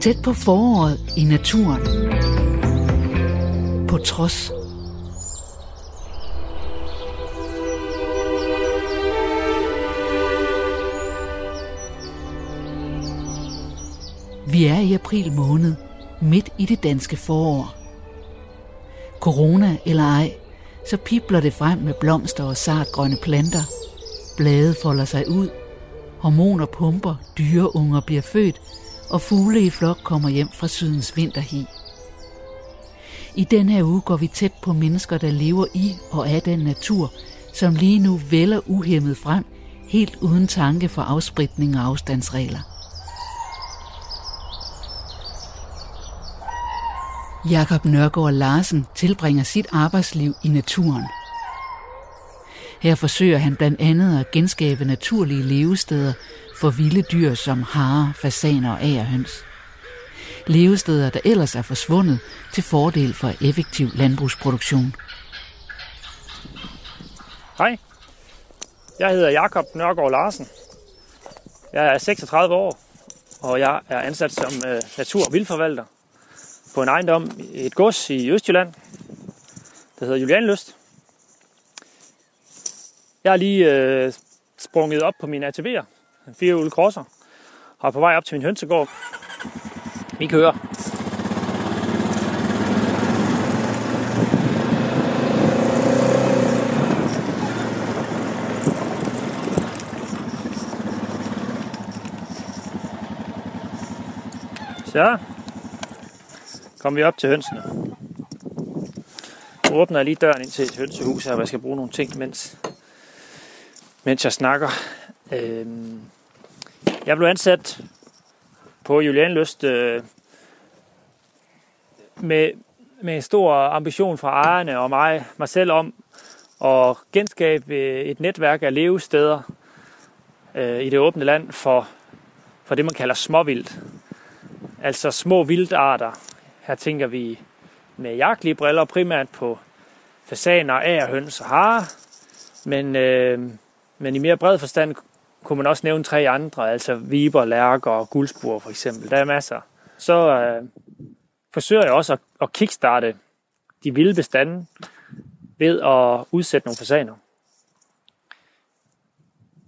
Tæt på foråret i naturen. På trods. Vi er i april måned, midt i det danske forår. Corona eller ej, så pipler det frem med blomster og sartgrønne planter. Blade folder sig ud, hormoner pumper, dyreunger bliver født, og fugle i flok kommer hjem fra sydens vinterhi. I denne her uge går vi tæt på mennesker, der lever i og af den natur, som lige nu vælger uhemmet frem, helt uden tanke for afspritning og afstandsregler. Jakob Nørgaard Larsen tilbringer sit arbejdsliv i naturen. Her forsøger han blandt andet at genskabe naturlige levesteder for vilde dyr som harer, fasaner og agerhøns. Levesteder, der ellers er forsvundet til fordel for effektiv landbrugsproduktion. Hej, jeg hedder Jakob Nørgaard Larsen. Jeg er 36 år, og jeg er ansat som øh, natur- og vildforvalter på en ejendom, et gods i Østjylland, der hedder Julianlyst. Jeg har lige øh, sprunget op på min ATV'er, en firehjulet crosser, og er på vej op til min hønsegård. Vi kører. Så kom vi op til hønsene. Nu åbner jeg lige døren ind til et hønsehus her, hvor jeg skal bruge nogle ting, mens, mens jeg snakker. Øh, jeg blev ansat på Julianlyst øh, med, med stor ambition fra ejerne og mig, mig selv om at genskabe øh, et netværk af levesteder øh, i det åbne land for, for det, man kalder småvildt. Altså små vildarter. Her tænker vi med jagtlige briller primært på fasaner, ærhøns og harer. Men, øh, men i mere bred forstand kunne man også nævne tre andre, altså viber, lærker og guldspur for eksempel. Der er masser. Så øh, forsøger jeg også at, at kickstarte de vilde bestande ved at udsætte nogle fasaner.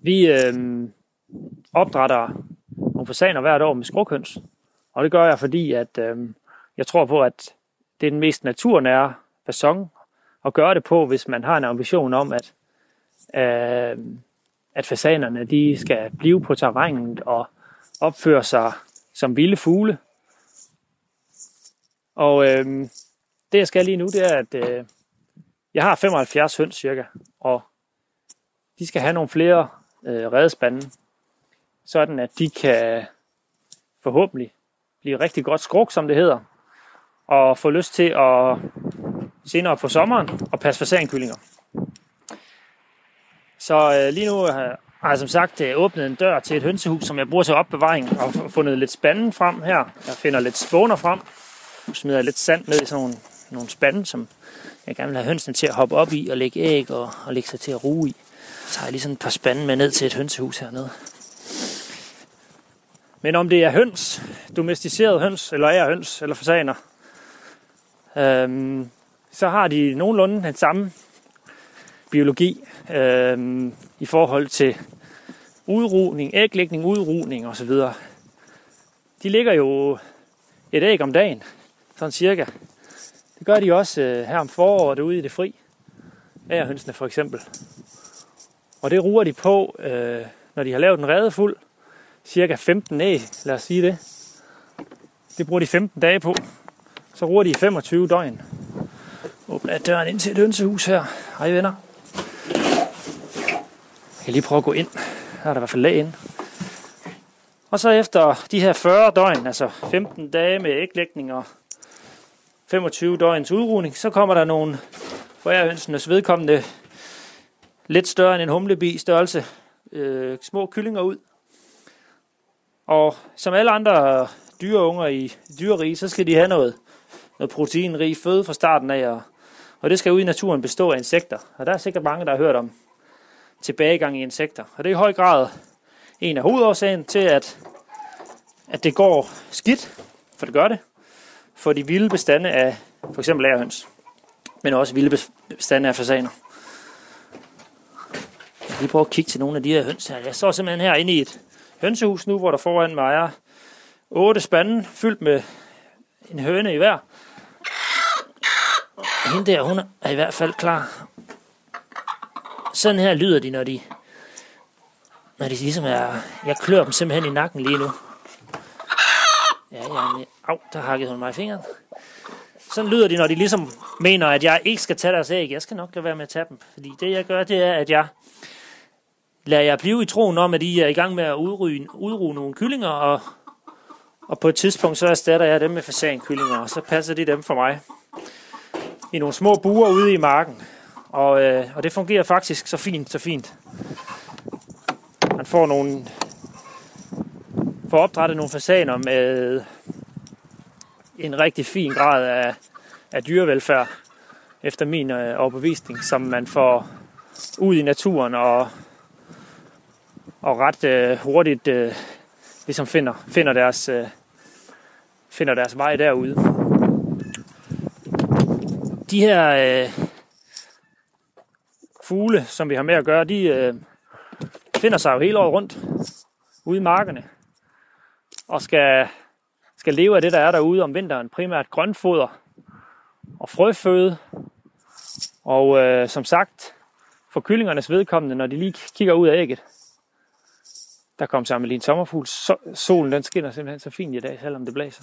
Vi øh, opdrætter nogle fasaner hvert år med skråkøns, og det gør jeg, fordi at, øh, jeg tror på, at det er den mest naturnære fasong at gøre det på, hvis man har en ambition om, at, øh, at fasanerne de skal blive på terrænet og opføre sig som vilde fugle. Og øh, det jeg skal lige nu, det er, at øh, jeg har 75 høns cirka, og de skal have nogle flere øh, redespande, sådan at de kan forhåbentlig blive rigtig godt skruk, som det hedder, og få lyst til at senere på sommeren og passe fasankyllinger. Så øh, lige nu øh, har jeg som sagt øh, åbnet en dør til et hønsehus, som jeg bruger til opbevaring og fundet lidt spanden frem her. Jeg finder lidt spåner frem. Nu smider jeg lidt sand ned i sådan nogle, nogle spande, som jeg gerne vil have hønsene til at hoppe op i og lægge æg og, og lægge sig til at ruge i. Så har jeg lige sådan et par spande med ned til et hønsehus hernede. Men om det er høns, domesticeret høns, eller er høns, eller fasaner, øhm, så har de nogenlunde den samme biologi øhm, i forhold til udrugning, æglægning, udrugning osv. De ligger jo et æg om dagen, sådan cirka. Det gør de også øh, her om foråret ude i det fri. Ærhønsene for eksempel. Og det ruer de på, øh, når de har lavet en rede fuld, cirka 15 æg, lad os sige det. Det bruger de 15 dage på. Så ruer de 25 døgn. Åbner jeg døren ind til et hønsehus her. Hej venner. Jeg lige prøve at gå ind. Der er der i hvert fald lag ind. Og så efter de her 40 døgn, altså 15 dage med æglægning og 25 døgns udrugning, så kommer der nogle forærhønsenes vedkommende lidt større end en humlebi størrelse øh, små kyllinger ud. Og som alle andre dyreunger i dyrerige, så skal de have noget, noget proteinrig føde fra starten af, og, og det skal ud i naturen bestå af insekter. Og der er sikkert mange, der har hørt om tilbagegang i insekter. Og det er i høj grad en af hovedårsagen til, at, at det går skidt, for det gør det, for de vilde bestande af for eksempel ærhøns, men også vilde bestande af fasaner. Jeg vil prøve at kigge til nogle af de her høns her. Jeg står simpelthen her inde i et hønsehus nu, hvor der foran mig er otte spande fyldt med en høne i hver. Hende der, hun er i hvert fald klar. Sådan her lyder de, når de, når de ligesom er... Jeg klør dem simpelthen i nakken lige nu. Ja, ja, au, der hakkede hun mig i fingeren. Sådan lyder de, når de ligesom mener, at jeg ikke skal tage deres æg. Jeg skal nok lade være med at tage dem. Fordi det, jeg gør, det er, at jeg lader jeg blive i troen om, at I er i gang med at udryge, udruge nogle kyllinger, og, og på et tidspunkt så erstatter jeg dem med fasankyllinger, og så passer de dem for mig i nogle små buer ude i marken. Og, øh, og det fungerer faktisk så fint, så fint. Man får nogle får opdrettet nogle fasaner med en rigtig fin grad af, af dyrevelfærd, efter min øh, overbevisning, som man får ud i naturen og, og ret øh, hurtigt øh, ligesom finder, finder, deres, øh, finder deres vej derude. De her øh, fugle, som vi har med at gøre, de øh, finder sig jo hele året rundt ude i markerne og skal, skal leve af det, der er derude om vinteren. Primært grønfoder og frøføde. Og øh, som sagt, for kyllingernes vedkommende, når de lige kigger ud af ægget, der kom sammen lige en sommerfugl. So, solen den skinner simpelthen så fint i dag, selvom det blæser.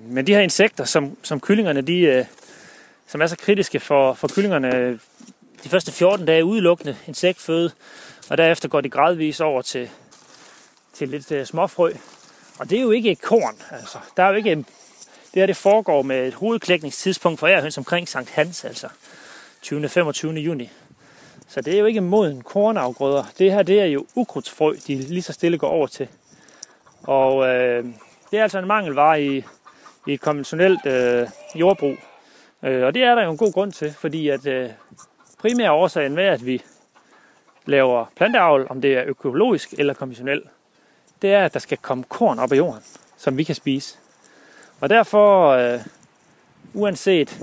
Men de her insekter, som, som kyllingerne, de, øh, som er så kritiske for, for kyllingerne, de første 14 dage udelukkende insektføde, og derefter går de gradvist over til, til lidt øh, småfrø. Og det er jo ikke et korn. Altså. Der er jo ikke en, det her det foregår med et hovedklækningstidspunkt for ærhøns omkring Sankt Hans, altså 20. 25. juni. Så det er jo ikke moden kornafgrøder. Det her det er jo ukrudtsfrø, de lige så stille går over til. Og øh, det er altså en mangelvare i, i et konventionelt øh, jordbrug. Øh, og det er der jo en god grund til, fordi at øh, primære årsagen ved, at vi laver planteavl, om det er økologisk eller konventionel, det er, at der skal komme korn op af jorden, som vi kan spise. Og derfor, øh, uanset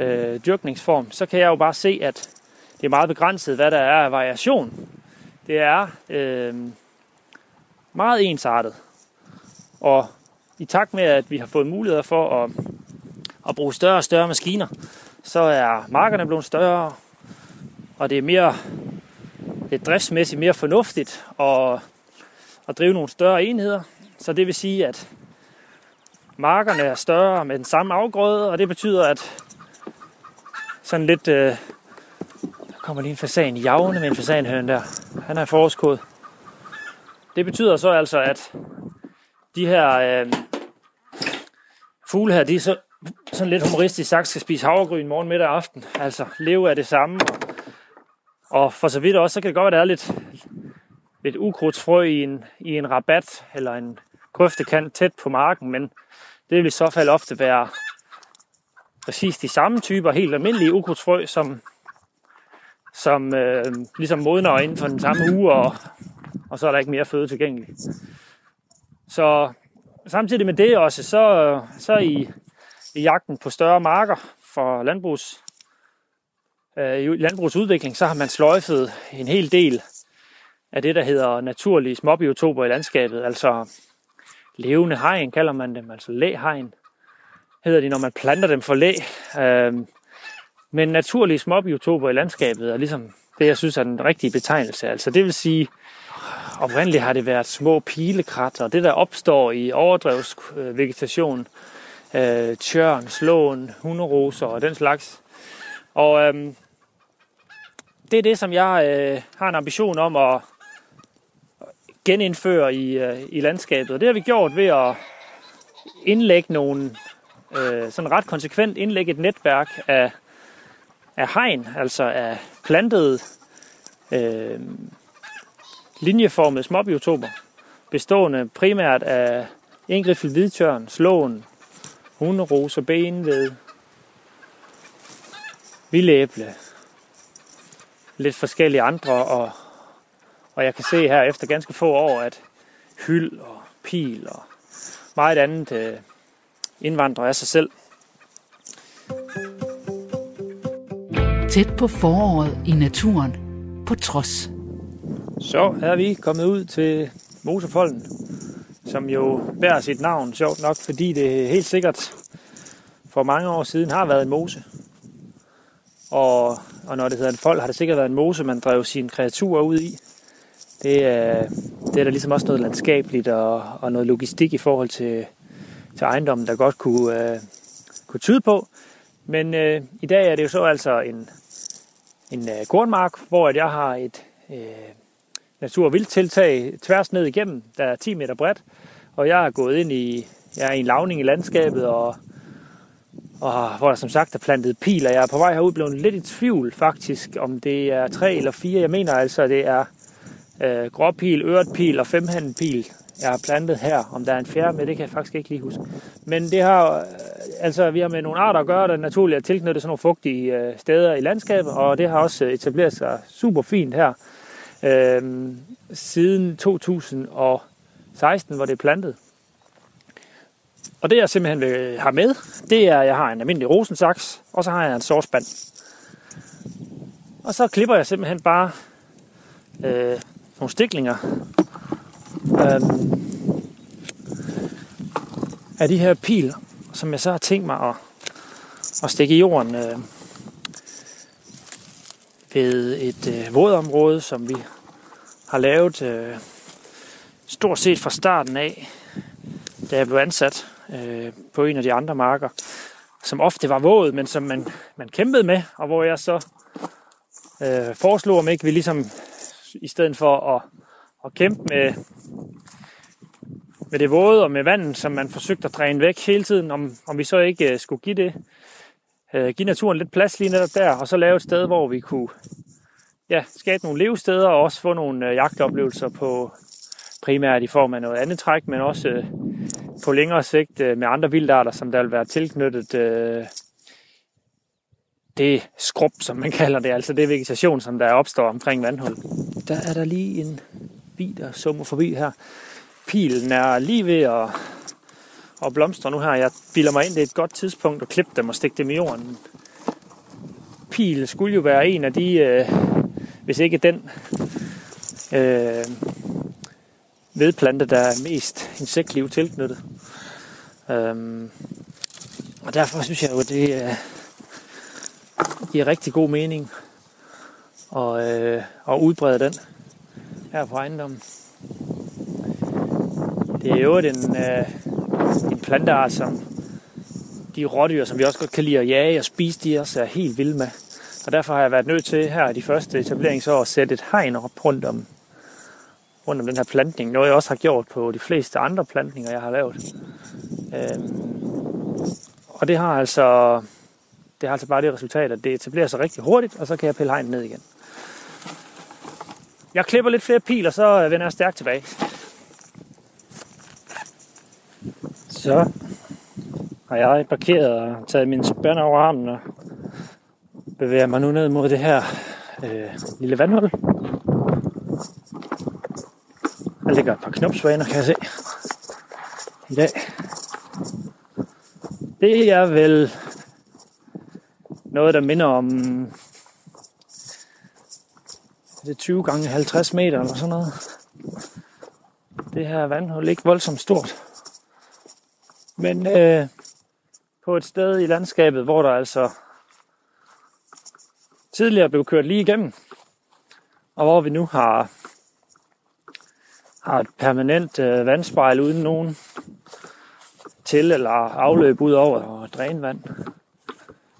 øh, dyrkningsform, så kan jeg jo bare se, at det er meget begrænset, hvad der er af variation. Det er øh, meget ensartet. Og i takt med, at vi har fået muligheder for at, at bruge større og større maskiner, så er markerne blevet større, og det er mere det er driftsmæssigt mere fornuftigt at, at drive nogle større enheder. Så det vil sige, at markerne er større med den samme afgrøde, og det betyder, at sådan lidt... Øh, der kommer lige en fasan javne med en fasanhøn der. Han er forårskod. Det betyder så altså, at de her øh, fugle her, de er så, sådan lidt humoristisk sagt, skal spise havregryn morgen, middag og aften. Altså leve af det samme. Og for så vidt også, så kan det godt være, at der er lidt, lidt ukrudtsfrø i en, i en rabat eller en grøftekant tæt på marken, men det vil i så fald ofte være præcis de samme typer, helt almindelige ukrudtsfrø, som, som øh, ligesom modner inden for den samme uge, og, og så er der ikke mere føde tilgængeligt. Så samtidig med det også, så, så i, i jagten på større marker for landbrugs, øh, landbrugsudvikling, så har man sløjfet en hel del af det, der hedder naturlige småbiotoper i landskabet, altså levende hegn kalder man dem, altså læhegn hedder de, når man planter dem for læ. Øh, men naturlige småbiotoper i landskabet er ligesom det, jeg synes er den rigtige betegnelse. Altså det vil sige, oprindeligt har det været små pilekrat, og det der opstår i overdrevsvegetation, øh, tjørn, slåen, hunderoser og den slags. Og øhm, det er det, som jeg øh, har en ambition om at genindføre i, øh, i landskabet. Og det har vi gjort ved at indlægge nogle, øh, sådan ret konsekvent indlægge et netværk af, af hegn, altså af plantede, øh, linjeformede småbiotoper, bestående primært af engriffel hvidtjørn, slåen, hunderose, benved, vildæble, lidt forskellige andre, og, og jeg kan se her efter ganske få år, at hyld og pil og meget andet øh, indvandrer af sig selv. Tæt på foråret i naturen, på trods. Så er vi kommet ud til Mosefolden, som jo bærer sit navn, sjovt nok, fordi det helt sikkert for mange år siden har været en mose. Og, og når det hedder en fold, har det sikkert været en mose, man drev sine kreaturer ud i. Det er, det er der ligesom også noget landskabeligt og, og noget logistik i forhold til, til ejendommen, der godt kunne, uh, kunne tyde på. Men uh, i dag er det jo så altså en, en uh, kornmark, hvor at jeg har et uh, natur- og vildtiltag tværs ned igennem, der er 10 meter bredt. Og jeg er gået ind i, jeg er i en lavning i landskabet, og, og hvor der som sagt er plantet pil, og jeg er på vej herud blevet lidt i tvivl faktisk, om det er tre eller fire. Jeg mener altså, at det er øh, gråpil, øretpil og femhandenpil, jeg har plantet her. Om der er en fjerde med, det kan jeg faktisk ikke lige huske. Men det har, øh, altså, vi har med nogle arter at gøre, der naturligt er tilknyttet sådan nogle fugtige øh, steder i landskabet, og det har også øh, etableret sig super fint her øh, siden 2016, hvor det er plantet. Og det jeg simpelthen vil have med, det er, at jeg har en almindelig rosensaks, og så har jeg en sårspand. Og så klipper jeg simpelthen bare øh, nogle stiklinger øh, af de her pil, som jeg så har tænkt mig at, at stikke i jorden øh, ved et øh, vådområde, som vi har lavet øh, stort set fra starten af, da jeg blev ansat øh, på en af de andre marker, som ofte var våd, men som man, man kæmpede med, og hvor jeg så øh, foreslog, om ikke vi ligesom i stedet for at, at kæmpe med, med det våde og med vandet, som man forsøgte at dræne væk hele tiden, om, om vi så ikke øh, skulle give det, øh, give naturen lidt plads lige netop der, og så lave et sted, hvor vi kunne ja, skabe nogle levesteder og også få nogle øh, jagtoplevelser på primært i form af noget andet træk, men også øh, på længere sigt øh, med andre vildarter, som der vil være tilknyttet øh, det skrub, som man kalder det, altså det vegetation, som der opstår omkring vandhul. Der er der lige en bi, der summer forbi her. Pilen er lige ved at, at blomstre nu her. Jeg bilder mig ind, det er et godt tidspunkt at klippe dem og stikke dem i jorden. Pil skulle jo være en af de, øh, hvis ikke den øh, vedplante, der er mest insektliv tilknyttet. Øhm, og derfor synes jeg jo, at det øh, giver rigtig god mening at, øh, at udbrede den her på ejendommen. Det er jo en, øh, en planteart, som de rådyr, som vi også godt kan lide at jage og spise, de også er helt vilde med. Og derfor har jeg været nødt til her i de første etableringsår at sætte et hegn op rundt om, rundt om den her plantning. Noget jeg også har gjort på de fleste andre plantninger, jeg har lavet. Øhm, og det har altså det har altså bare det resultat, at det etablerer sig rigtig hurtigt, og så kan jeg pille hegnet ned igen. Jeg klipper lidt flere piler, så vender jeg stærkt tilbage. Så har jeg parkeret og taget min spænder over armen og bevæger mig nu ned mod det her øh, lille vandhul. Der ligger et par knopsvaner, kan jeg se, i dag. Det er vel noget, der minder om det er 20 gange 50 meter eller sådan noget. Det her vandhul er ikke voldsomt stort. Men øh, på et sted i landskabet, hvor der altså tidligere blev kørt lige igennem, og hvor vi nu har, har et permanent øh, vandspejl uden nogen til eller afløb ud over og drænvand.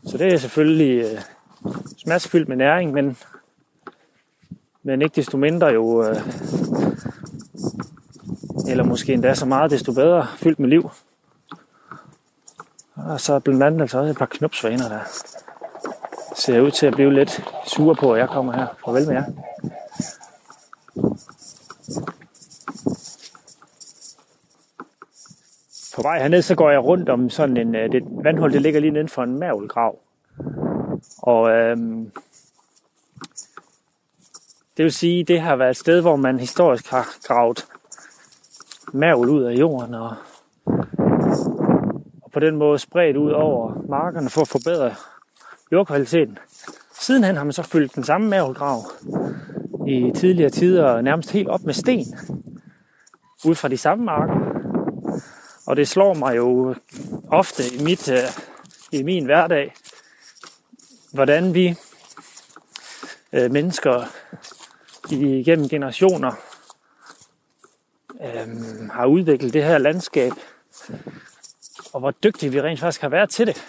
Så det er selvfølgelig øh, smadsfyldt med næring, men, men ikke desto mindre jo, øh, eller måske endda så meget desto bedre, fyldt med liv. Og så blandt andet altså også et par knopsvaner, der ser ud til at blive lidt sure på, at jeg kommer her. Farvel med jer. På vej herned, så går jeg rundt om sådan en, øh, det vandhul, det ligger lige neden for en mavlgrav. Og øhm, Det vil sige, det har været et sted, hvor man historisk har gravet mavl ud af jorden og, og på den måde spredt ud over markerne for at forbedre jordkvaliteten. Sidenhen har man så fyldt den samme mavlgrav i tidligere tider nærmest helt op med sten ud fra de samme marker. Og det slår mig jo ofte i, mit, øh, i min hverdag, hvordan vi øh, mennesker igennem generationer øh, har udviklet det her landskab, og hvor dygtige vi rent faktisk har været til det.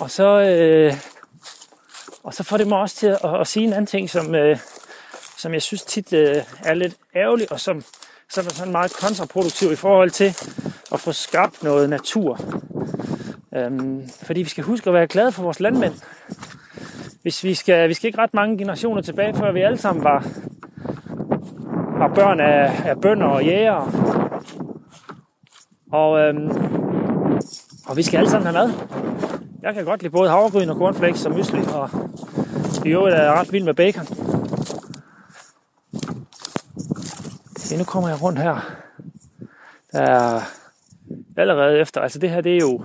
Og så, øh, og så får det mig også til at, at sige en anden ting, som, øh, som jeg synes tit øh, er lidt ærgerlig, og som, som er sådan meget kontraproduktiv i forhold til at få skabt noget natur. Øhm, fordi vi skal huske at være glade for vores landmænd. Hvis vi skal, vi skal ikke ret mange generationer tilbage, før vi alle sammen var, var børn af, af bønder og jæger. Og, øhm, og vi skal alle sammen have mad. Jeg kan godt lide både havregryn og cornflakes og mysli, og i øvrigt er jeg ret vild med bacon. Se, nu kommer jeg rundt her. Der er allerede efter, altså det her det er jo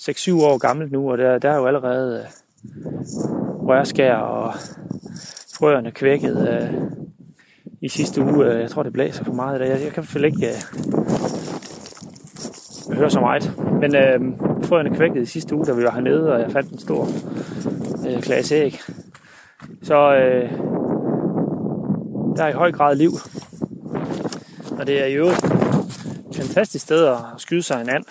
6-7 år gammelt nu, og der, der er jo allerede øh, rørskær og frøerne kvækket øh, i sidste uge. Øh, jeg tror, det blæser for meget i dag. Jeg, jeg kan i ikke øh, høre så meget. Men øh, frøerne kvækkede i sidste uge, da vi var hernede, og jeg fandt en stor øh, klasse æg. Så øh, der er i høj grad liv. Og det er i øvrigt et fantastisk sted at skyde sig en and.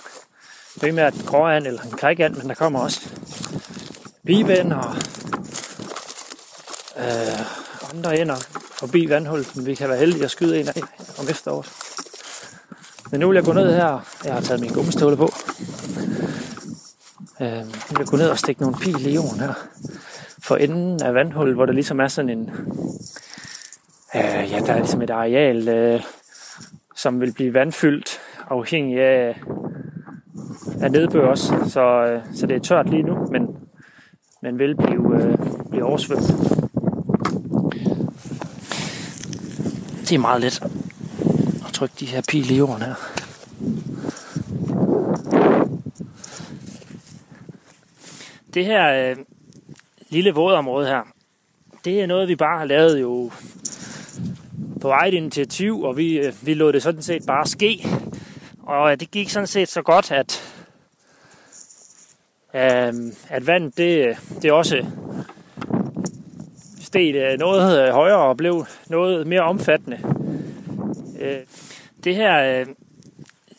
Primært en gråand eller en krikand, men der kommer også biven og øh, andre ender forbi vandhullet, som vi kan være heldige at skyde en af om efteråret. Men nu vil jeg gå ned her. Jeg har taget min gummistøvle på. Øh, nu vil jeg gå ned og stikke nogle pil i jorden her. For enden af vandhullet, hvor der ligesom er sådan en... Øh, ja, der er ligesom et areal, øh, som vil blive vandfyldt afhængig af, af nedbør også. Så, øh, så det er tørt lige nu, men, men vil blive, øh, blive oversvømmet. Det er meget let at trykke de her pile i jorden her. Det her øh, lille vådområde her, det er noget, vi bare har lavet jo på eget initiativ, og vi, øh, vi lod det sådan set bare ske. Og øh, det gik sådan set så godt, at, øh, at vandet det, øh, det også steg øh, noget øh, højere og blev noget mere omfattende. Øh, det her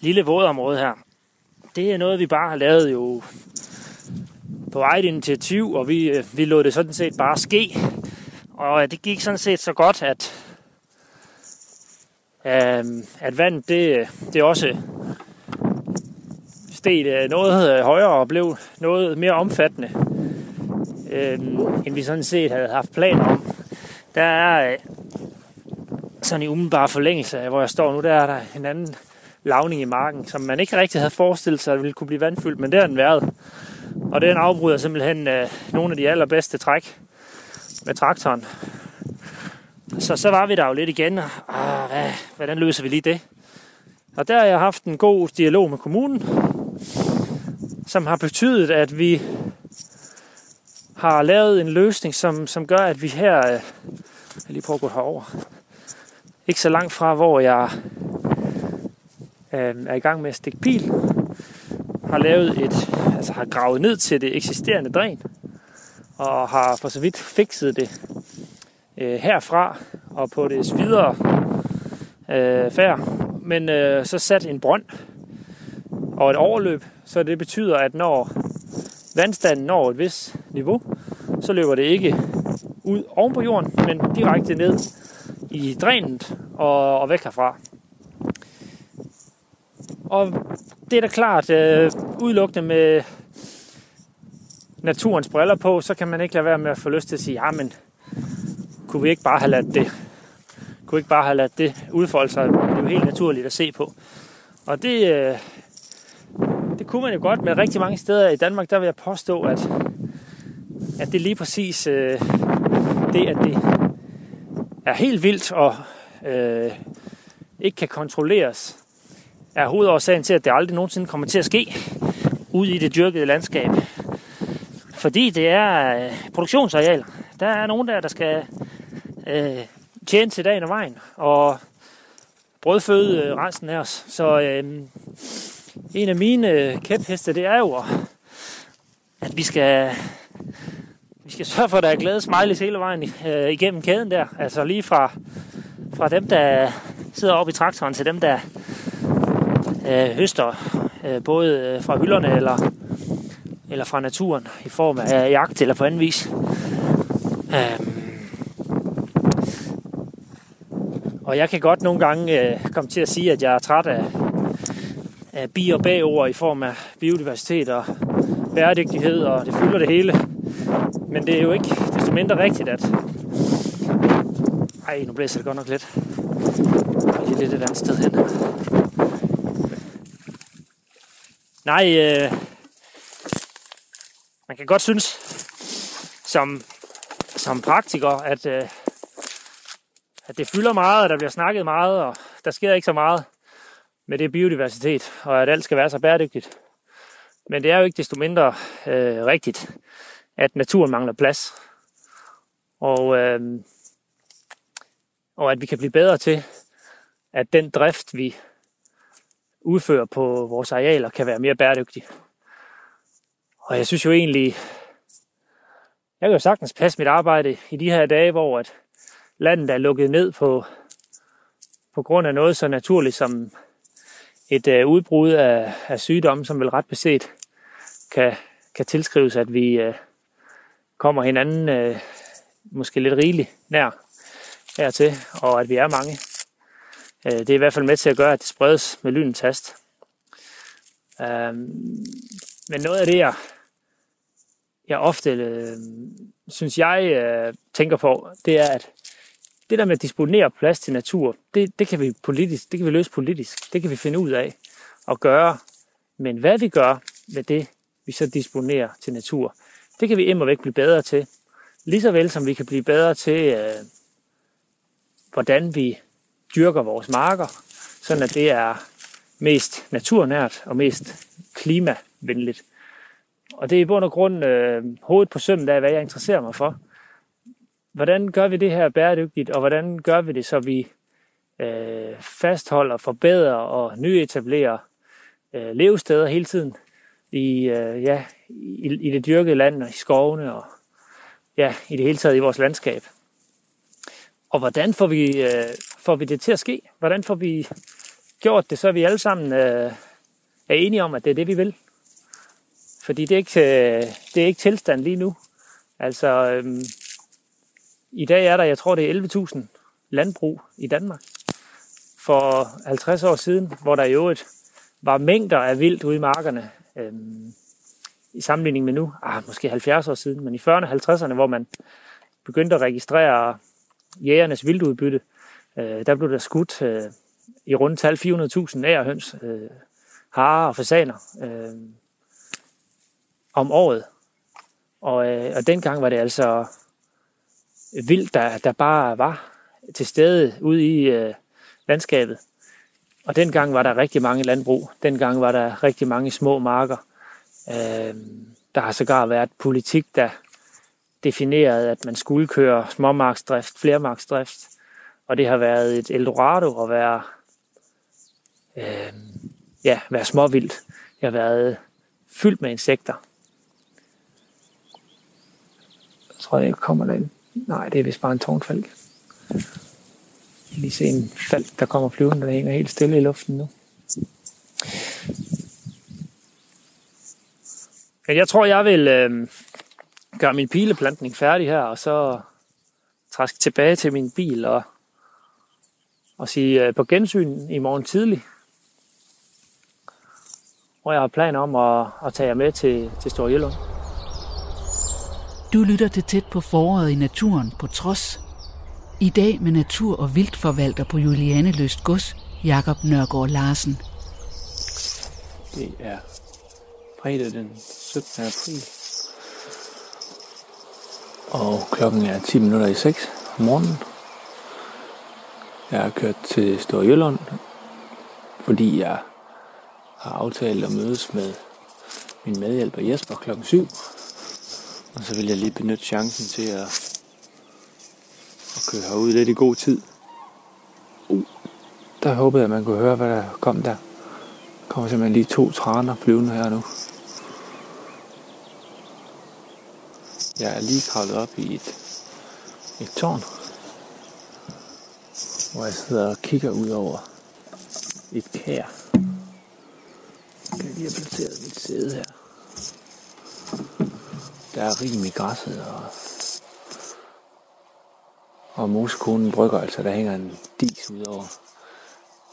lille vådområde her, det er noget, vi bare har lavet jo på eget initiativ, og vi, vi lod det sådan set bare ske. Og det gik sådan set så godt, at, Øhm, at vandet det, det også steg øh, noget øh, højere og blev noget mere omfattende, øhm, end vi sådan set havde haft planer om. Der er øh, sådan i umiddelbar forlængelse af, hvor jeg står nu, der er der en anden lavning i marken, som man ikke rigtig havde forestillet sig, at ville kunne blive vandfyldt, men det har den været. Og den afbryder simpelthen nogle af de allerbedste træk med traktoren. Så så var vi der jo lidt igen, og ah, hvad, hvordan løser vi lige det? Og der har jeg haft en god dialog med kommunen, som har betydet, at vi har lavet en løsning, som, som gør, at vi her, øh, jeg lige prøve at gå herover, ikke så langt fra, hvor jeg øh, er i gang med at stikke pil, har lavet et, altså har gravet ned til det eksisterende dræn, og har for så vidt fikset det øh, herfra og på det videre øh, færd, men øh, så sat en brønd og et overløb, så det betyder, at når vandstanden når et vis niveau, så løber det ikke ud oven på jorden, men direkte ned i drænet og, og væk herfra. Og det er da klart, øh, udelukkende med naturens briller på, så kan man ikke lade være med at få lyst til at sige, jamen, kunne vi ikke bare have ladt det, kunne ikke bare have ladt det udfolde sig? Det er jo helt naturligt at se på. Og det, øh, det kunne man jo godt, men rigtig mange steder i Danmark, der vil jeg påstå, at, at det lige præcis øh, det, at det er helt vildt og øh, ikke kan kontrolleres, er hovedårsagen til, at det aldrig nogensinde kommer til at ske ude i det dyrkede landskab. Fordi det er øh, produktionsareal. Der er nogen der, der skal øh, tjene til dagen og vejen, og brødføde øh, resten af os. Så øh, en af mine øh, kæpheste, det er jo, at vi skal, vi skal sørge for, at der er glade smileys hele vejen øh, igennem kæden der. Altså lige fra, fra dem, der sidder oppe i traktoren, til dem, der øh, høster øh, både øh, fra hylderne eller, eller fra naturen i form af jagt eller på anden vis. Øh, og jeg kan godt nogle gange øh, komme til at sige, at jeg er træt af, af bi- og bagord i form af biodiversitet og bæredygtighed, og det fylder det hele. Men det er jo ikke desto mindre rigtigt, at... Ej, nu blæser det godt nok lidt. Og lige lidt et andet sted hen. Nej, øh, man kan godt synes, som, som praktiker, at, øh, at det fylder meget, og der bliver snakket meget, og der sker ikke så meget med det biodiversitet, og at alt skal være så bæredygtigt. Men det er jo ikke desto mindre øh, rigtigt, at naturen mangler plads. Og, øh, og at vi kan blive bedre til, at den drift, vi udfører på vores arealer, kan være mere bæredygtig. Og jeg synes jo egentlig, jeg kan jo sagtens passe mit arbejde i de her dage, hvor at landet er lukket ned på, på grund af noget så naturligt som et øh, udbrud af, af sygdomme, som vel ret beset kan, kan tilskrives, at vi øh, kommer hinanden øh, måske lidt rigeligt nær hertil, og at vi er mange. Øh, det er i hvert fald med til at gøre, at det spredes med lynens tast. Øh, men noget af det, jeg, jeg ofte øh, synes, jeg øh, tænker på, det er, at det der med at disponere plads til natur, det, det, kan vi politisk, det kan vi løse politisk. Det kan vi finde ud af at gøre. Men hvad vi gør med det, vi så disponerer til natur, det kan vi imod væk blive bedre til. Ligeså vel som vi kan blive bedre til, øh, hvordan vi dyrker vores marker, sådan at det er mest naturnært og mest klimavenligt. Og det er i bund og grund øh, hovedet på sømmen af, hvad jeg interesserer mig for. Hvordan gør vi det her bæredygtigt, og hvordan gør vi det, så vi øh, fastholder, forbedrer og nyetablerer øh, levesteder hele tiden i, øh, ja, i, i det dyrkede land og i skovene og ja, i det hele taget i vores landskab. Og hvordan får vi, øh, får vi det til at ske? Hvordan får vi gjort det, så vi alle sammen øh, er enige om, at det er det, vi vil? Fordi det er ikke, øh, det er ikke tilstand lige nu. Altså, øh, i dag er der, jeg tror, det er 11.000 landbrug i Danmark. For 50 år siden, hvor der i øvrigt var mængder af vildt ude i markerne, øh, i sammenligning med nu, ah, måske 70 år siden, men i 40'erne og 50'erne, hvor man begyndte at registrere jægernes vildudbytte, øh, der blev der skudt øh, i rundt tal 400.000 ærehøns, øh, harer og fasaner øh, om året. Og, øh, og dengang var det altså vildt, der, der bare var til stede ude i øh, landskabet. Og dengang var der rigtig mange landbrug. Dengang var der rigtig mange små marker. Øh, der har sågar været politik, der definerede, at man skulle køre småmarksdrift, flermarksdrift. Og det har været et Eldorado at være, øh, ja, være småvildt. Det har været fyldt med insekter. Jeg tror, jeg kommer derind. Nej, det er vist bare en tårnfalk. Lige se en falk, der kommer flyvende, der hænger helt stille i luften nu. Jeg tror, jeg vil øh, gøre min pileplantning færdig her, og så træske tilbage til min bil og, og sige øh, på gensyn i morgen tidlig. Og jeg har planer om at, at tage jer med til, til Stor du lytter til tæt på foråret i naturen på trods. I dag med natur- og vildtforvalter på Juliane Løst Gods, Jakob Nørgaard Larsen. Det er fredag den 17. april. Og klokken er 10 minutter i 6 om morgenen. Jeg har kørt til Stor Jylland, fordi jeg har aftalt at mødes med min medhjælper Jesper klokken 7. Og så vil jeg lige benytte chancen til at, at køre herud lidt i god tid. Uh, der håbede jeg, at man kunne høre, hvad der kom der. Der kommer simpelthen lige to træner flyvende her nu. Jeg er lige kravlet op i et, et tårn, hvor jeg sidder og kigger ud over et kær. Jeg kan lige have placeret mit sæde her. Der er rim i græsset, og, og moskonen brygger, altså der hænger en dis ud over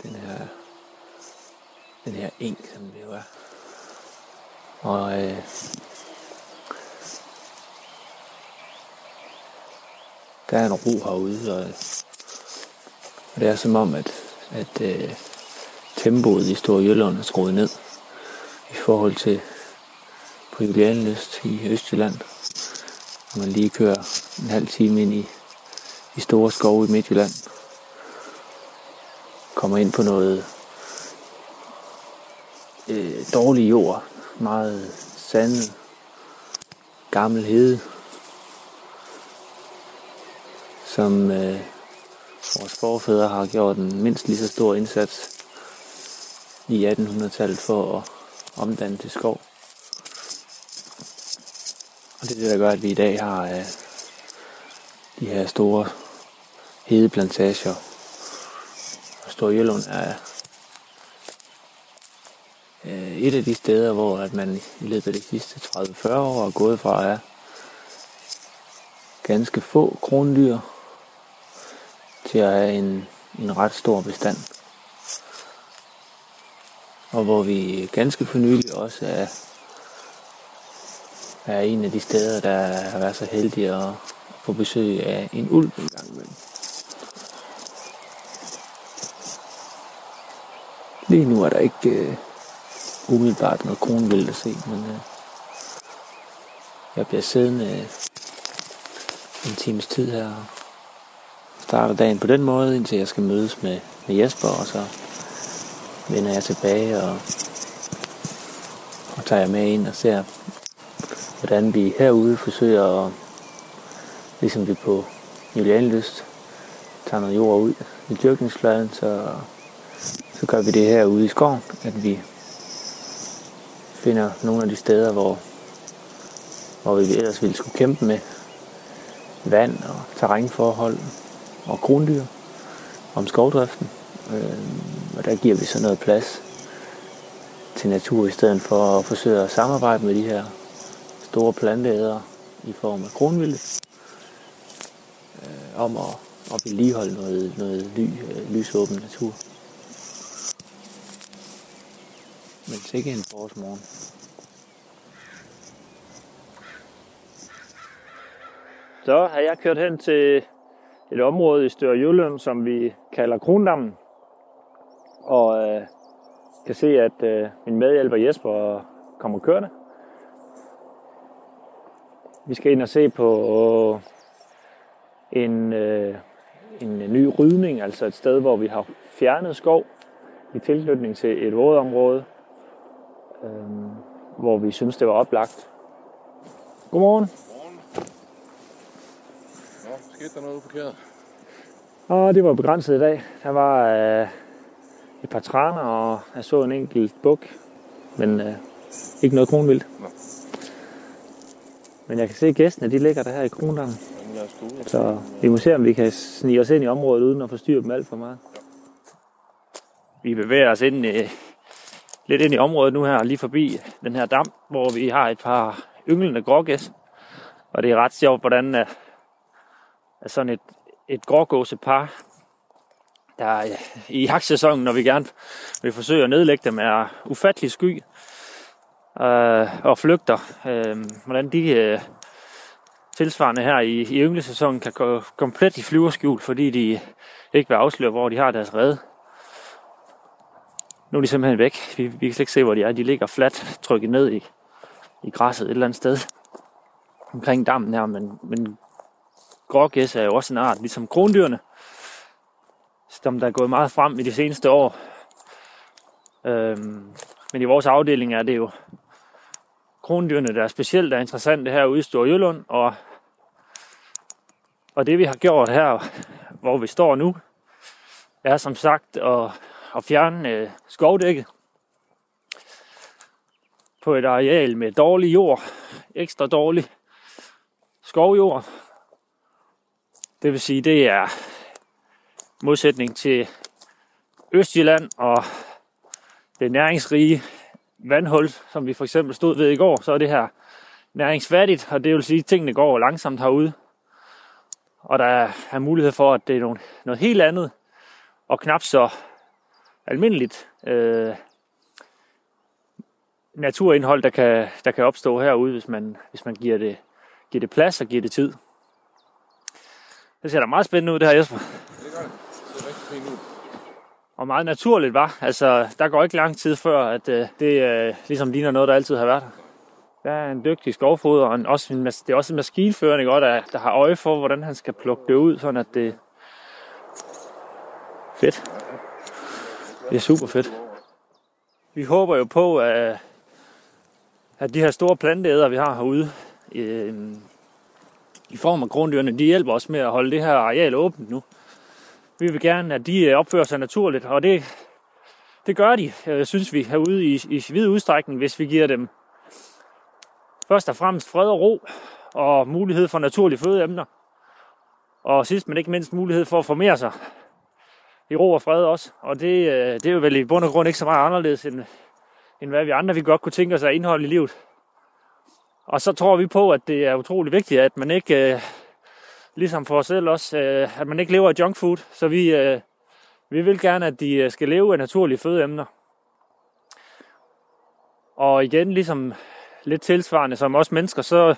den her, den her eng, som det jo er. Og øh, der er en ro herude, og, og det er som om, at, at øh, tempoet i Store Jylland er skruet ned i forhold til på Julianlyst i Østjylland. Og man lige kører en halv time ind i, i store skove i Midtjylland. Kommer ind på noget øh, dårlig jord, meget sandet, gammel hede, som øh, vores forfædre har gjort en mindst lige så stor indsats i 1800-tallet for at omdanne til skov. Og det er det, der gør, at vi i dag har øh, de her store hedeplantager. Og Stor Jylland er øh, et af de steder, hvor at man i løbet af de sidste 30-40 år er gået fra at ganske få krondyr til at have en, en ret stor bestand. Og hvor vi ganske for nylig også er, er en af de steder, der har været så heldig at få besøg af en ulv en gang imellem. Lige nu er der ikke øh, umiddelbart noget kronvildt at se, men øh, jeg bliver siddende øh, en times tid her starter dagen på den måde, indtil jeg skal mødes med, med Jesper, og så vender jeg tilbage og, og tager jeg med ind og ser, hvordan vi herude forsøger at, ligesom vi på Julianlyst, tager noget jord ud i dyrkningsfladen, så, så gør vi det herude i skoven, at vi finder nogle af de steder, hvor, hvor vi ellers ville skulle kæmpe med vand og terrænforhold og krondyr om skovdriften. Øh, og der giver vi så noget plads til natur i stedet for at forsøge at samarbejde med de her store planteædere i form af kronvilde øh, om at, at vedligeholde noget, noget ly, øh, lysåben natur. Men ikke en forårsmorgen. Så har jeg kørt hen til et område i Større Jylland, som vi kalder Krondammen. Og øh, kan se, at øh, min medhjælper Jesper kommer kørende. Vi skal ind og se på en, øh, en ny rydning, altså et sted, hvor vi har fjernet skov i tilknytning til et vådområde, øh, hvor vi synes, det var oplagt. Godmorgen. Skete der noget forkert? Og det var begrænset i dag. Der var øh, et par træner, og jeg så en enkelt buk, men øh, ikke noget kronvildt. Nå. Men jeg kan se, at gæstene de ligger der her i Krondammen. Så vi må se, om vi kan snige os ind i området, uden at forstyrre dem alt for meget. Vi bevæger os ind, øh, lidt ind i området nu her, lige forbi den her dam, hvor vi har et par ynglende grågæs. Og det er ret sjovt, hvordan er, at sådan et, et grågåsepar, der øh, i jagtsæsonen, når vi gerne vil forsøge at nedlægge dem, er ufattelig sky øh, og flygter. Øh, hvordan de øh, tilsvarende her i, i ynglesæsonen kan gå komplet i flyverskjul, fordi de ikke vil afsløre, hvor de har deres redde. Nu er de simpelthen væk. Vi, vi kan slet ikke se, hvor de er. De ligger fladt trykket ned i, i græsset et eller andet sted omkring dammen her, men, men grågæs er jo også en art, ligesom krondyrene, som der er gået meget frem i de seneste år. Øhm, men i vores afdeling er det jo krondyrene, der er specielt er interessante herude i Storjylland, og, og det vi har gjort her, hvor vi står nu, er som sagt at, at fjerne øh, skovdækket på et areal med dårlig jord, ekstra dårlig skovjord. Det vil sige, det er modsætning til Østjylland og det næringsrige vandhul, som vi for eksempel stod ved i går, så er det her næringsfattigt, og det vil sige, at tingene går langsomt herude. Og der er mulighed for, at det er noget, noget helt andet, og knap så almindeligt øh, naturindhold, der kan, der kan opstå herude, hvis man, hvis man giver, det, giver det plads og giver det tid. Det ser da meget spændende ud, det her Jesper. Det gør det. Det ser rigtig fint ud. Og meget naturligt var. Altså, der går ikke lang tid før, at øh, det øh, ligesom ligner noget, der altid har været her. Der er en dygtig skovfoder, og en, også en, det er også en maskinfører, ikke, der, der har øje for, hvordan han skal plukke det ud, sådan at det fedt. Det er super fedt. Vi håber jo på, at, at de her store planteæder, vi har herude, øh, i form af grunddyrene, de hjælper os med at holde det her areal åbent nu. Vi vil gerne, at de øh, opfører sig naturligt, og det, det gør de, øh, synes vi, herude i, i vid udstrækning, hvis vi giver dem først og fremmest fred og ro, og mulighed for naturlige fødeemner. Og sidst men ikke mindst mulighed for at formere sig i ro og fred også. Og det, øh, det er jo vel i bund og grund ikke så meget anderledes, end, end hvad vi andre vi godt kunne tænke os af indhold i livet. Og så tror vi på, at det er utrolig vigtigt, at man ikke, øh, ligesom for os selv også, øh, at man ikke lever af junk food. Så vi, øh, vi vil gerne, at de øh, skal leve af naturlige fødeemner. Og igen, ligesom lidt tilsvarende som os mennesker, så,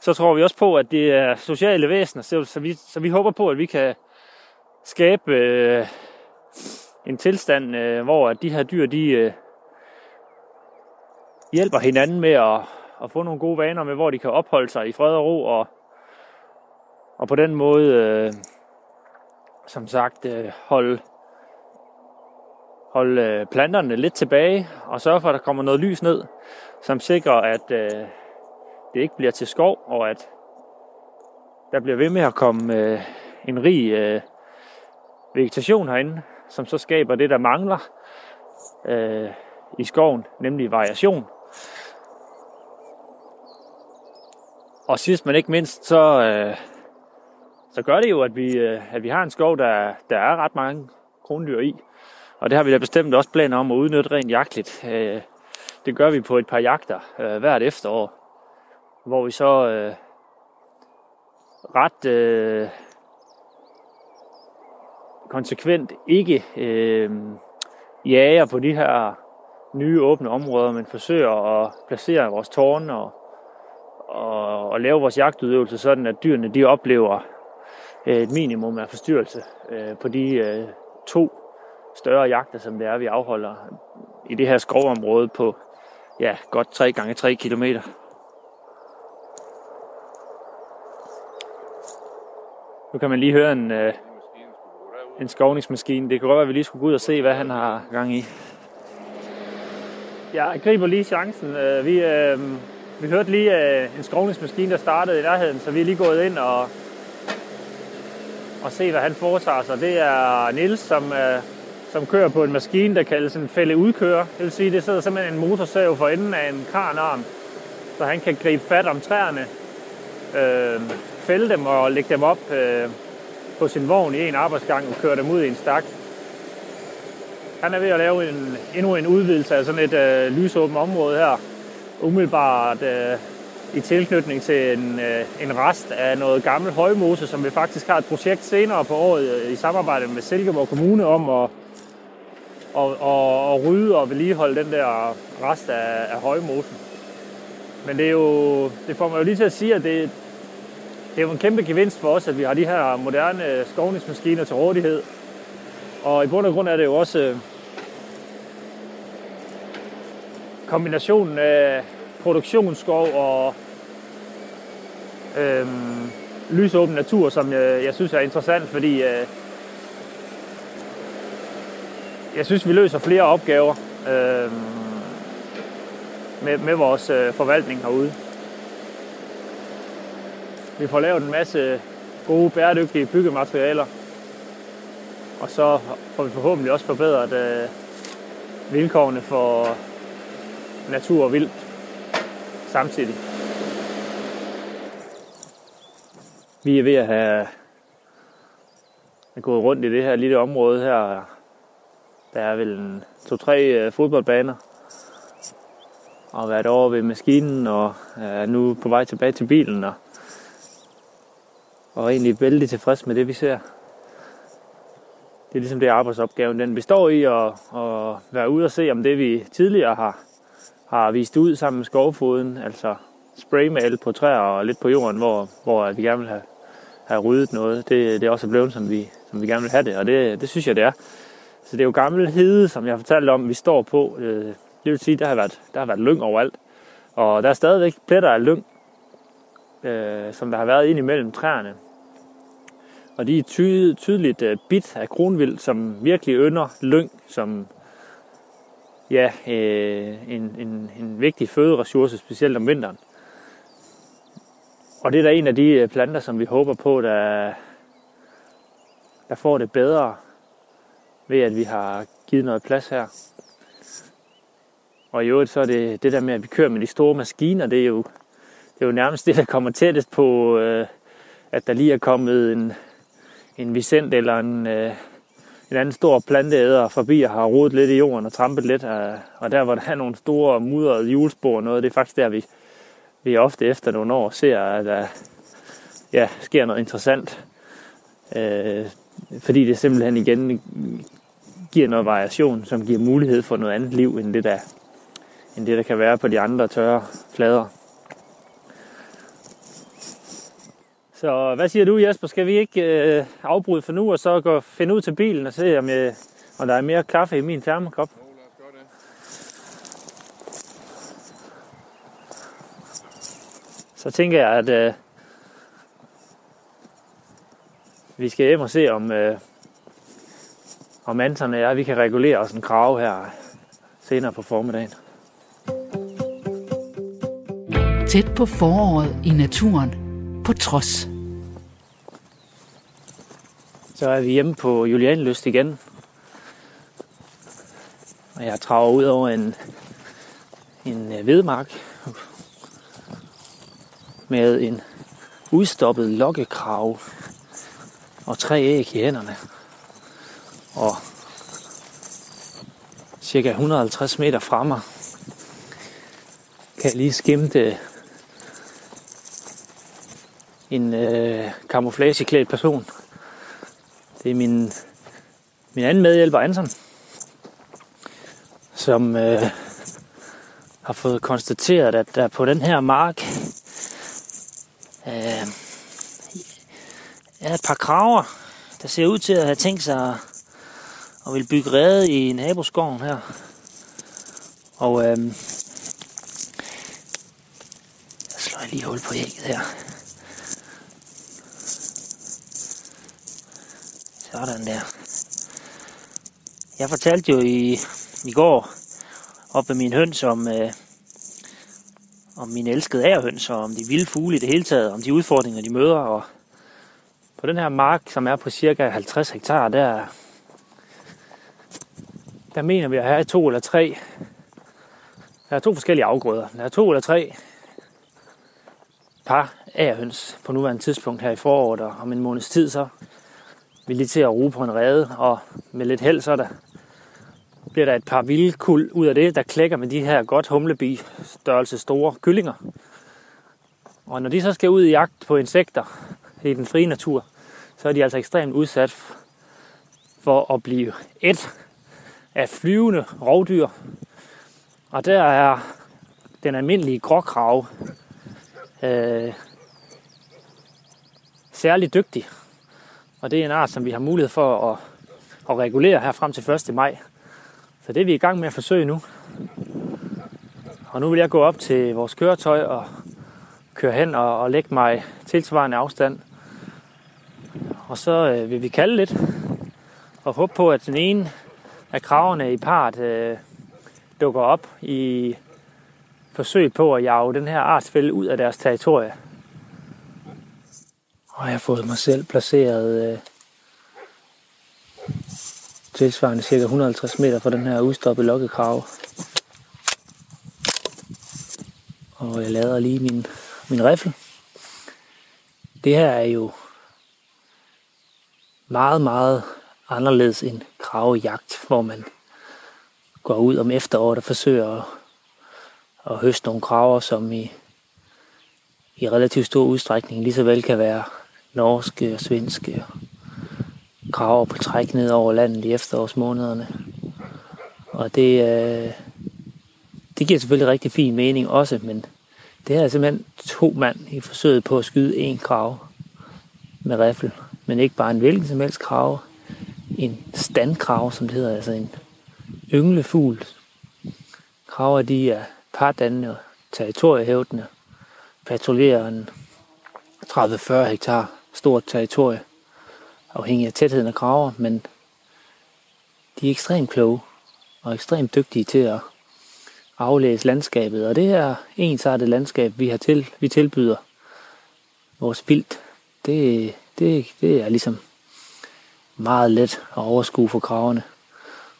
så tror vi også på, at det er sociale væsener. Så, så, vi, så vi håber på, at vi kan skabe øh, en tilstand, øh, hvor at de her dyr, de øh, hjælper hinanden med at, at få nogle gode vaner med, hvor de kan opholde sig i fred og ro, og, og på den måde, øh, som sagt, øh, holde, holde øh, planterne lidt tilbage, og sørge for, at der kommer noget lys ned, som sikrer, at øh, det ikke bliver til skov, og at der bliver ved med at komme øh, en rig øh, vegetation herinde, som så skaber det, der mangler øh, i skoven, nemlig variation. Og sidst men ikke mindst, så, øh, så gør det jo, at vi, øh, at vi har en skov, der, der er ret mange krondyr i. Og det har vi da bestemt også planer om at udnytte rent jagtligt. Øh, det gør vi på et par jagter øh, hvert efterår, hvor vi så øh, ret øh, konsekvent ikke øh, jager på de her nye åbne områder, men forsøger at placere vores tårne og, og, og lave vores jagtudøvelse sådan, at dyrene de oplever Øh, et minimum af forstyrrelse øh, på de øh, to større jagter, som det er, vi afholder i det her skovområde på ja, godt 3 gange 3 km. Nu kan man lige høre en, en skovningsmaskine. Det kan godt være, at vi lige skulle gå ud og se, hvad han har gang i. Jeg griber lige chancen. Vi, øh, vi hørte lige øh, en skovningsmaskine, der startede i nærheden, så vi er lige gået ind og, og se, hvad han foretager sig. Det er Nils, som, øh, som kører på en maskine, der kaldes en fælde udkører. Det vil sige, det sidder simpelthen en motorsav for enden af en kranarm, så han kan gribe fat om træerne, øh, fælde dem og lægge dem op øh, på sin vogn i en arbejdsgang og køre dem ud i en stak. Han er ved at lave en, endnu en udvidelse af sådan et øh, lysåbent område her. Umiddelbart øh, i tilknytning til en, øh, en rest af noget gammel højmose, som vi faktisk har et projekt senere på året øh, i samarbejde med Silkeborg Kommune om at, at, at, at rydde og vedligeholde den der rest af, af højmosen. Men det, er jo, det får mig jo lige til at sige, at det, det er jo en kæmpe gevinst for os, at vi har de her moderne skovningsmaskiner til rådighed. Og i bund og grund er det jo også øh, kombinationen af produktionsskov og øhm, lysåben natur, som jeg, jeg synes er interessant, fordi øh, jeg synes, vi løser flere opgaver øh, med, med vores øh, forvaltning herude. Vi får lavet en masse gode, bæredygtige byggematerialer, og så får vi forhåbentlig også forbedret øh, vilkårene for natur og vildt samtidig. Vi er ved at have gået rundt i det her lille område her. Der er vel en to-tre øh, fodboldbaner. Og været over ved maskinen og øh, er nu på vej tilbage til bilen. Og, og er egentlig vældig tilfreds med det, vi ser. Det er ligesom det arbejdsopgaven, den består i at, at være ude og se, om det vi tidligere har, har vist ud sammen med skovfoden, altså spraymale på træer og lidt på jorden, hvor, hvor vi gerne vil have, have ryddet noget. Det, det er også blevet, som vi, som vi gerne vil have det, og det, det synes jeg, det er. Så det er jo gammel hede, som jeg fortalte om, vi står på. Øh, det vil sige, der har været, der har været lyng overalt. Og der er stadigvæk pletter af lyng, øh, som der har været ind imellem træerne. Og de er ty- tydeligt øh, uh, bit af kronvild, som virkelig ynder lyng, som ja, øh, en, en, en vigtig føderessource, specielt om vinteren. Og det er da en af de øh, planter, som vi håber på, der, der får det bedre ved, at vi har givet noget plads her. Og i øvrigt så er det det der med, at vi kører med de store maskiner, det er jo, det er jo nærmest det, der kommer tættest på, øh, at der lige er kommet en, en Vicent eller en, øh, en anden stor planteæder forbi og har rodet lidt i jorden og trampet lidt. Og der, hvor der er nogle store mudrede hjulspor og noget, det er faktisk der, vi, vi ofte efter nogle år ser, at der ja, sker noget interessant. Øh, fordi det simpelthen igen giver noget variation, som giver mulighed for noget andet liv, end det, der, end det, der kan være på de andre tørre flader. Så hvad siger du, Jesper? Skal vi ikke øh, afbryde for nu, og så gå finde ud til bilen og se, om, jeg, om der er mere kaffe i min termokop? Så tænker jeg, at øh, vi skal hjem og se, om, øh, om Anton og jeg, vi kan regulere os en krave her senere på formiddagen. Tæt på foråret i naturen, på trods. Så er vi hjemme på Julianlyst igen. Og jeg traver ud over en, en øh, vedmark med en udstoppet lokkekrav og tre æg i hænderne. Og cirka 150 meter fra mig kan jeg lige skimte en øh, camouflageklædt person. Det er min, min anden medhjælper, Anton, som øh, har fået konstateret, at der på den her mark øh, er et par kraver, der ser ud til at have tænkt sig at vil bygge rede i naboskoven her. Og øh, jeg slår lige hul på ægget her. Sådan der. Jeg fortalte jo i, i går op med min høns om, øh, om min elskede ærhøns og om de vilde fugle i det hele taget, om de udfordringer, de møder. Og på den her mark, som er på cirka 50 hektar, der, der mener vi at have to eller tre, der er to forskellige afgrøder. Der er to eller tre par ærhøns på nuværende tidspunkt her i foråret, og om en måneds tid så vi lige til at ruge på en rede, og med lidt held, så der, bliver der et par vilde kul ud af det, der klækker med de her godt humlebi størrelse store kyllinger. Og når de så skal ud i jagt på insekter i den frie natur, så er de altså ekstremt udsat for at blive et af flyvende rovdyr. Og der er den almindelige gråkrave øh, særlig dygtig. Og det er en art, som vi har mulighed for at, at regulere her frem til 1. maj. Så det er vi i gang med at forsøge nu. Og nu vil jeg gå op til vores køretøj og køre hen og, og lægge mig tilsvarende afstand Og så øh, vil vi kalde lidt og håbe på, at den ene af kravene i part øh, dukker op i forsøg på at jage den her artsfælde ud af deres territorie. Og jeg har fået mig selv placeret øh, tilsvarende cirka 150 meter fra den her udstoppede lokkekrav. Og jeg lader lige min, min riffel. Det her er jo meget, meget anderledes end kravejagt, hvor man går ud om efteråret og forsøger at, at høste nogle kraver, som i, i relativt stor udstrækning lige så vel kan være norske og svenske og kraver på træk ned over landet i efterårsmånederne. Og det, øh, det giver selvfølgelig rigtig fin mening også, men det her er simpelthen to mand i forsøget på at skyde en krav med riffel. Men ikke bare en hvilken som helst krav. En standkrav, som det hedder, altså en ynglefugl. Kraver, de er pardannende og territoriehævdende. Patruljerer en 30-40 hektar stort territorie afhængig af tætheden af kraver, men de er ekstremt kloge og ekstremt dygtige til at aflæse landskabet. Og det her ensartet landskab, vi har til, vi tilbyder vores vildt, det, det, det er ligesom meget let at overskue for kravene.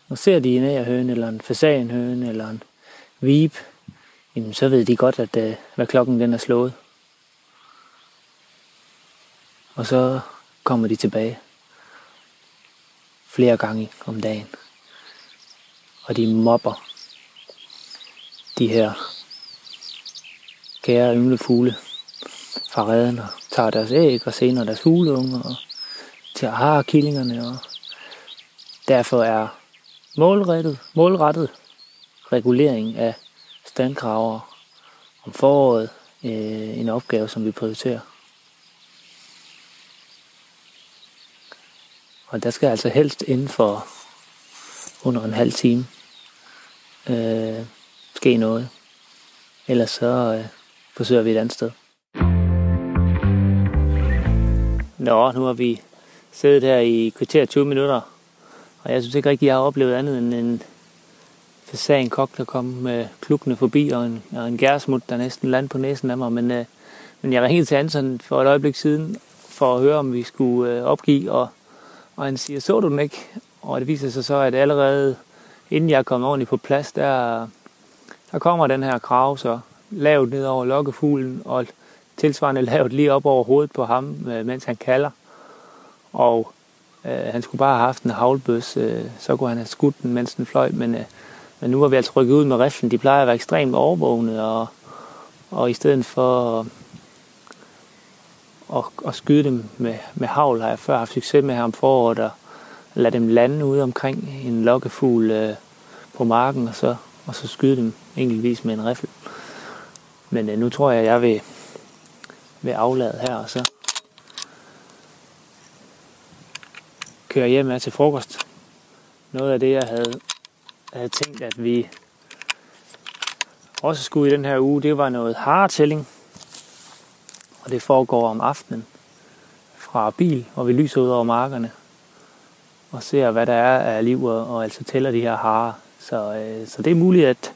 Og ser de en ærhøne, eller en fasanhøne, eller en vib, jamen så ved de godt, at øh, hvad klokken den er slået. Og så kommer de tilbage flere gange om dagen. Og de mobber de her kære ynglefugle fra redden og tager deres æg og senere deres fugleunger og tager har killingerne og derfor er målrettet, målrettet regulering af standkraver om foråret øh, en opgave, som vi prioriterer. Og der skal altså helst inden for under en halv time øh, ske noget. Ellers så øh, forsøger vi et andet sted. Nå, nu har vi siddet her i kvarter 20 minutter, og jeg synes ikke rigtig, jeg har oplevet andet end en fasan kok, der kom øh, med klukkene forbi, og en, og en gærsmut, der næsten landede på næsen af mig. Men, øh, men jeg ringede til Anton for et øjeblik siden, for at høre, om vi skulle øh, opgive, og og han siger, så du den ikke? Og det viser sig så, at allerede inden jeg kom ordentligt på plads, der, der kommer den her krav så lavt ned over lokkefuglen, og tilsvarende lavt lige op over hovedet på ham, øh, mens han kalder. Og øh, han skulle bare have haft en havlbøs, øh, så kunne han have skudt den, mens den fløj, men, øh, men nu var vi altså rykket ud med riflen. De plejer at være ekstremt overvågne, og, og i stedet for og, og skyde dem med, med havl, har jeg før haft succes med her om foråret, og lade dem lande ude omkring en lokkefugl øh, på marken, og så, og så skyde dem enkeltvis med en riffel. Men øh, nu tror jeg, jeg vil, vil aflade her, og så køre hjem med til frokost. Noget af det, jeg havde, havde tænkt, at vi også skulle i den her uge, det var noget haretælling og det foregår om aftenen fra bil, hvor vi lyser ud over markerne og ser, hvad der er af liv, og altså tæller de her harer. Så, øh, så det er muligt, at,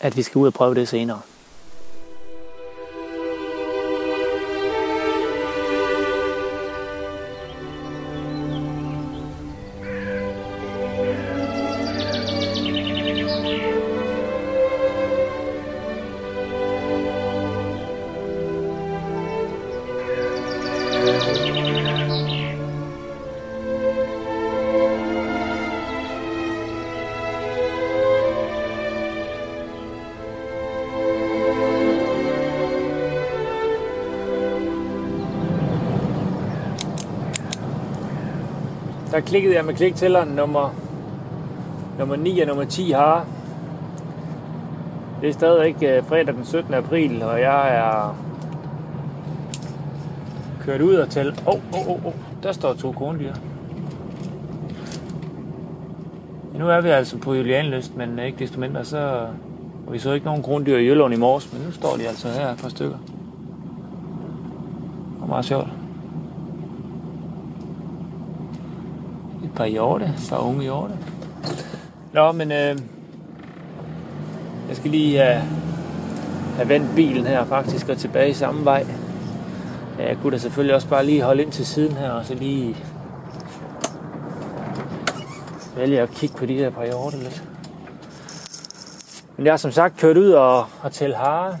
at vi skal ud og prøve det senere. Der klikkede jeg med kliktælleren nummer, nummer 9 og nummer 10 har. Det er stadigvæk øh, fredag den 17. april, og jeg er kørt ud og tælle. Åh, åh, åh, oh. der står to krondyr. Nu er vi altså på Julianlyst, men ikke desto mindre, så og vi så ikke nogen krondyr i Jylland i morges, men nu står de altså her et par stykker. Det var meget sjovt. Par hjorte, et par unge hjorte. Nå, men øh, jeg skal lige have, have vendt bilen her faktisk og tilbage samme vej. Jeg kunne da selvfølgelig også bare lige holde ind til siden her og så lige vælge at kigge på de her par hjorte lidt. Men jeg har som sagt kørt ud og, og tælle hare.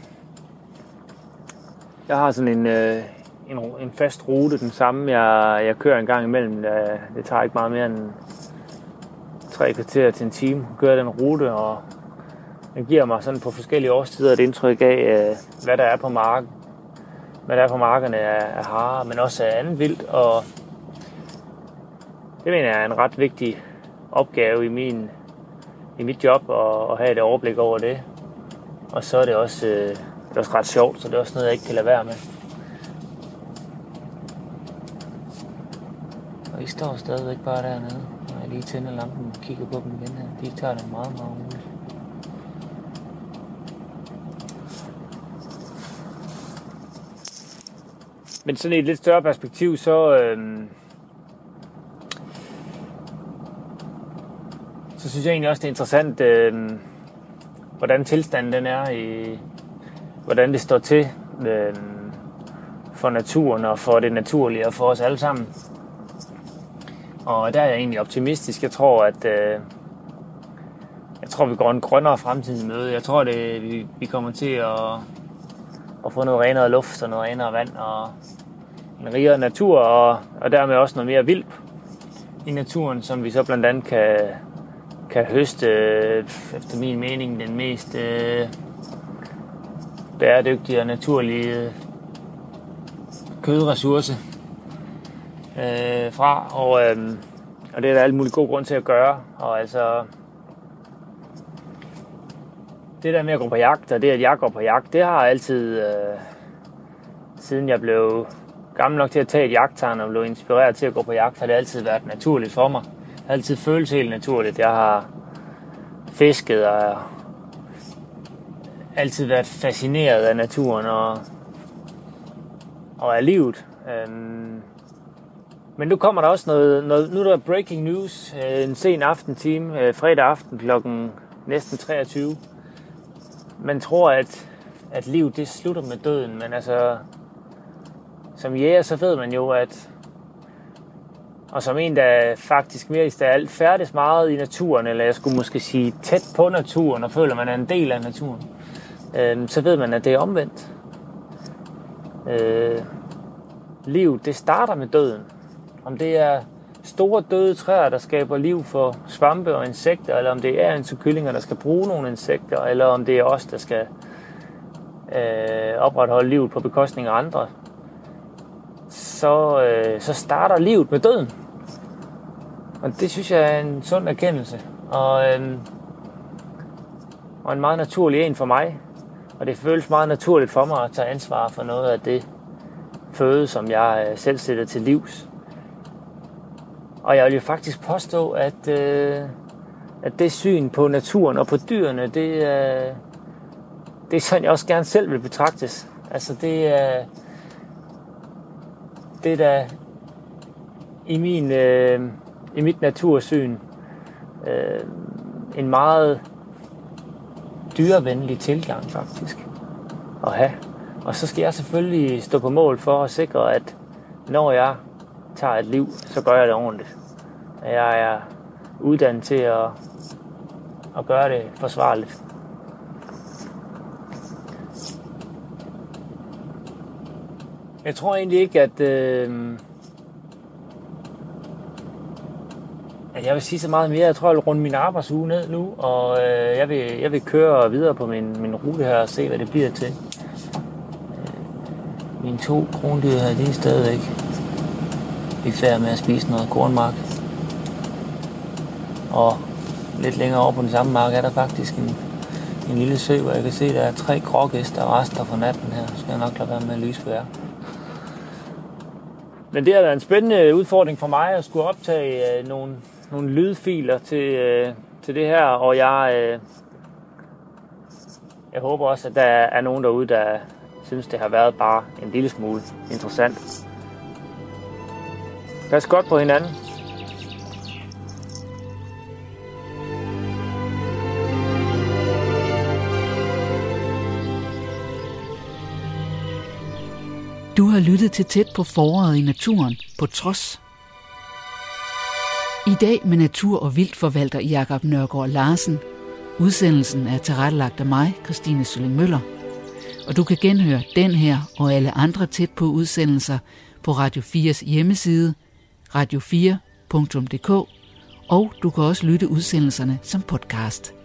Jeg har sådan en, øh, en, en fast rute, den samme jeg, jeg kører en gang imellem. Det tager ikke meget mere end tre kvarter til en time at køre den rute, og den giver mig sådan på forskellige årstider et indtryk af, øh, hvad der er på marken. Hvad der er på markerne af, af hare, men også af andet vildt, og det mener jeg er en ret vigtig opgave i min i mit job at, at have et overblik over det. Og så er det også, øh, det er også ret sjovt, så det er også noget, jeg ikke kan lade være med. Og I står stadigvæk bare dernede, og jeg lige tænder lampen og kigger på dem igen her. De tager det meget, meget roligt. Men sådan i et lidt større perspektiv, så, øh, så synes jeg egentlig også, det er interessant, øh, hvordan tilstanden den er, i, hvordan det står til øh, for naturen og for det naturlige og for os alle sammen. Og der er jeg egentlig optimistisk. Jeg tror, at øh, jeg tror, vi går en grønnere fremtid møde. Jeg tror, det, vi, vi kommer til at, at få noget renere luft og noget renere vand og en rigere natur og, og dermed også noget mere vildt i naturen, som vi så blandt andet kan, kan høste, øh, efter min mening, den mest øh, bæredygtige og naturlige kødressource øh, fra. Og, øh, og det er der alt muligt god grund til at gøre. Og altså, det der med at gå på jagt, og det at jeg går på jagt, det har altid, øh, siden jeg blev gammel nok til at tage et jagttegn og blev inspireret til at gå på jagt, har det altid været naturligt for mig har altid føles helt naturligt. Jeg har fisket og altid været fascineret af naturen og, og af livet. Øhm, men nu kommer der også noget, noget, nu er der breaking news, øh, en sen aftentime, øh, fredag aften klokken næsten 23. Man tror, at, at livet det slutter med døden, men altså, som jæger, så ved man jo, at og som en, der faktisk mere i alt færdes meget i naturen, eller jeg skulle måske sige tæt på naturen, og føler, man er en del af naturen, øh, så ved man, at det er omvendt. Øh, liv, det starter med døden. Om det er store døde træer, der skaber liv for svampe og insekter, eller om det er en kyllinger, der skal bruge nogle insekter, eller om det er os, der skal øh, opretholde livet på bekostning af andre, så, øh, så starter livet med døden. Og det synes jeg er en sund erkendelse. Og, øh, og en meget naturlig en for mig. Og det føles meget naturligt for mig at tage ansvar for noget af det føde, som jeg øh, selv sætter til livs. Og jeg vil jo faktisk påstå, at, øh, at det syn på naturen og på dyrene, det, øh, det er sådan, jeg også gerne selv vil betragtes. Altså det er... Øh, det der i, min, øh, i mit natursyn øh, en meget dyrevenlig tilgang faktisk at have. Og så skal jeg selvfølgelig stå på mål for at sikre, at når jeg tager et liv, så gør jeg det ordentligt. Jeg er uddannet til at, at gøre det forsvarligt. Jeg tror egentlig ikke, at, øh, at jeg vil sige så meget mere. Jeg tror, jeg vil runde min arbejdsuge ned nu, og øh, jeg, vil, jeg vil køre videre på min, min rute her og se, hvad det bliver til. Øh, mine to krondyr her, de er stadigvæk i færd med at spise noget kornmark. Og lidt længere over på den samme mark er der faktisk en, en lille sø, hvor jeg kan se, at der er tre grågæster og rester fra natten her. Så skal jeg nok lade være med at lyse på jer. Men det har været en spændende udfordring for mig at skulle optage øh, nogle, nogle lydfiler til, øh, til det her, og jeg, øh, jeg håber også, at der er nogen derude, der synes, det har været bare en lille smule interessant. Pas godt på hinanden. Du har lyttet til tæt på foråret i naturen, på trods. I dag med natur- og vildtforvalter Jakob Nørgaard Larsen. Udsendelsen er tilrettelagt af mig, Christine Sølling Møller. Og du kan genhøre den her og alle andre tæt på udsendelser på Radio 4's hjemmeside – radio4.dk, og du kan også lytte udsendelserne som podcast.